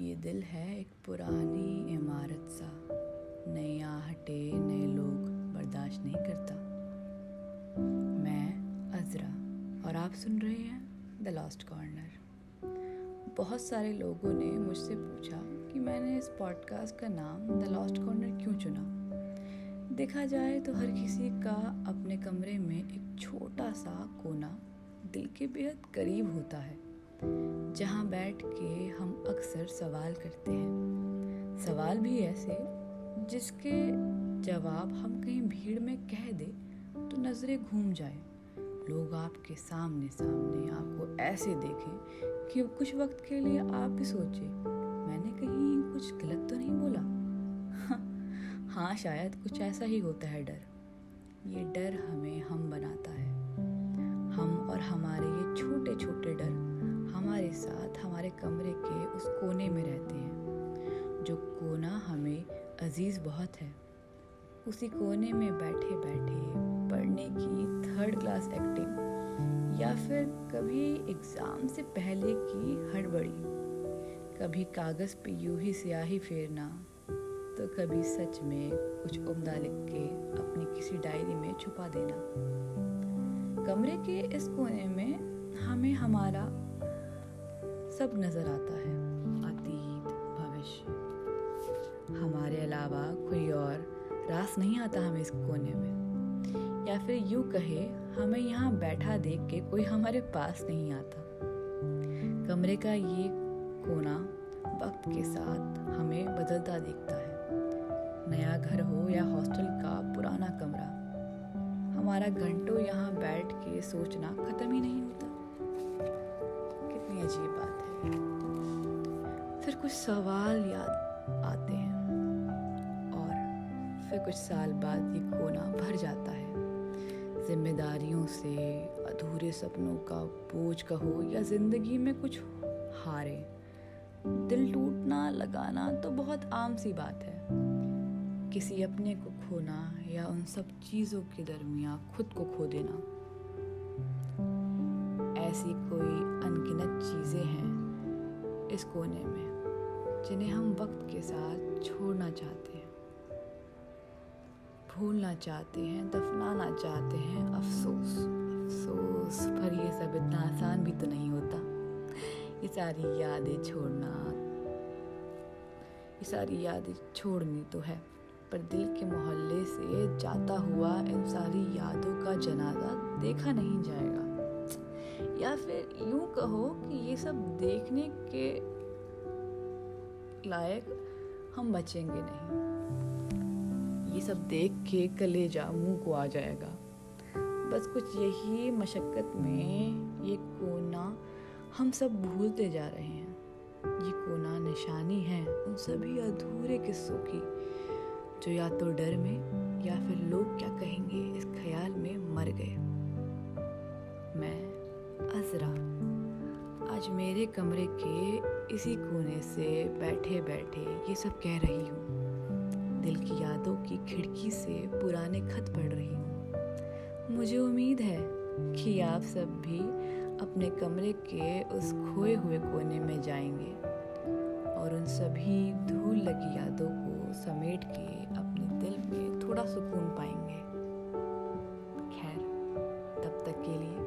ये दिल है एक पुरानी इमारत सा। नए आहटे, नए लोग, बर्दाश्त नहीं करता। मैं, अजरा, और आप सुन रहे हैं द लास्ट कॉर्नर बहुत सारे लोगों ने मुझसे पूछा कि मैंने इस पॉडकास्ट का नाम द लास्ट कॉर्नर क्यों चुना? देखा जाए तो हर किसी का अपने कमरे में एक छोटा सा कोना दिल के बेहद करीब होता है। जहाँ बैठ के हम अक्सर सवाल करते हैं। सवाल भी ऐसे, जिसके जवाब हम कहीं भीड़ में कह दे तो नज़रें घूम जाए। लोग आपके सामने सामने आपको ऐसे देखें कि कुछ वक्त के लिए आप भी सोचे, मैंने कहीं कुछ गलत तो नहीं बोला? हाँ शायद कुछ ऐसा ही होता है डर। ये डर हमें हम बनाता है। हम और हमारे ये छोटे छोटे डर हमारे साथ, हमारे कमरे के उस कोने में रहते हैं। जो कोना हमें अज़ीज़ बहुत है। उसी कोने में बैठे बैठे पढ़ने की थर्ड क्लास एक्टिंग या फिर कभी एग्ज़ाम से पहले की हड़बड़ी। कभी कागज़ पे यूँ ही स्याही फेरना। तो कभी सच में कुछ उम्दा लिख के अपनी किसी डायरी में छुपा देना। कमरे के इस कोने में हमें हमारा सब नज़र आता है। अतीत, भविष्य। हमारे अलावा कोई और रास नहीं आता हमें इस कोने में। या फिर यूँ कहे, हमें यहाँ बैठा देख के कोई हमारे पास नहीं आता। कमरे का ये कोना वक्त के साथ हमें बदलता दिखता है। नया घर हो या हॉस्टल का पुराना कमरा, हमारा घंटों यहाँ बैठ के सोचना ख़त्म ही नहीं होता। कितनी अजीब बात। फिर कुछ सवाल याद आते हैं और फिर कुछ साल बाद ये कोना भर जाता है। जिम्मेदारियों से, अधूरे सपनों का बोझ कहो या ज़िंदगी में कुछ हारे। दिल टूटना, लगाना तो बहुत आम सी बात है। किसी अपने को खोना या उन सब चीज़ों के दरमिया खुद को खो देना। ऐसी कोई अनगिनत चीज़ें हैं इस कोने में, जिन्हें हम वक्त के साथ छोड़ना चाहते हैं। भूलना चाहते हैं, दफनाना चाहते हैं। अफसोस अफसोस, पर ये सब इतना आसान भी तो नहीं होता। ये सारी यादें छोड़ना, ये सारी यादें छोड़नी तो है, पर दिल के मोहल्ले से जाता हुआ इन सारी यादों का जनाजा देखा नहीं जाएगा। या फिर यूँ कहो कि ये सब देखने के लायक हम बचेंगे नहीं। ये सब देख के कलेजा मुँह को आ जाएगा। बस कुछ यही मशक्क़त में ये कोना हम सब भूलते जा रहे हैं। ये कोना निशानी है उन सभी अधूरे किस्सों की, जो या तो डर में या फिर लोग क्या कहेंगे इस ख्याल में मर गए। अजरा आज मेरे कमरे के इसी कोने से बैठे बैठे ये सब कह रही हूँ। दिल की यादों की खिड़की से पुराने खत पढ़ रही हूँ। मुझे उम्मीद है कि आप सब भी अपने कमरे के उस खोए हुए कोने में जाएँगे और उन सभी धूल लगी यादों को समेट के अपने दिल में थोड़ा सुकून पाएँगे। खैर, तब तक के लिए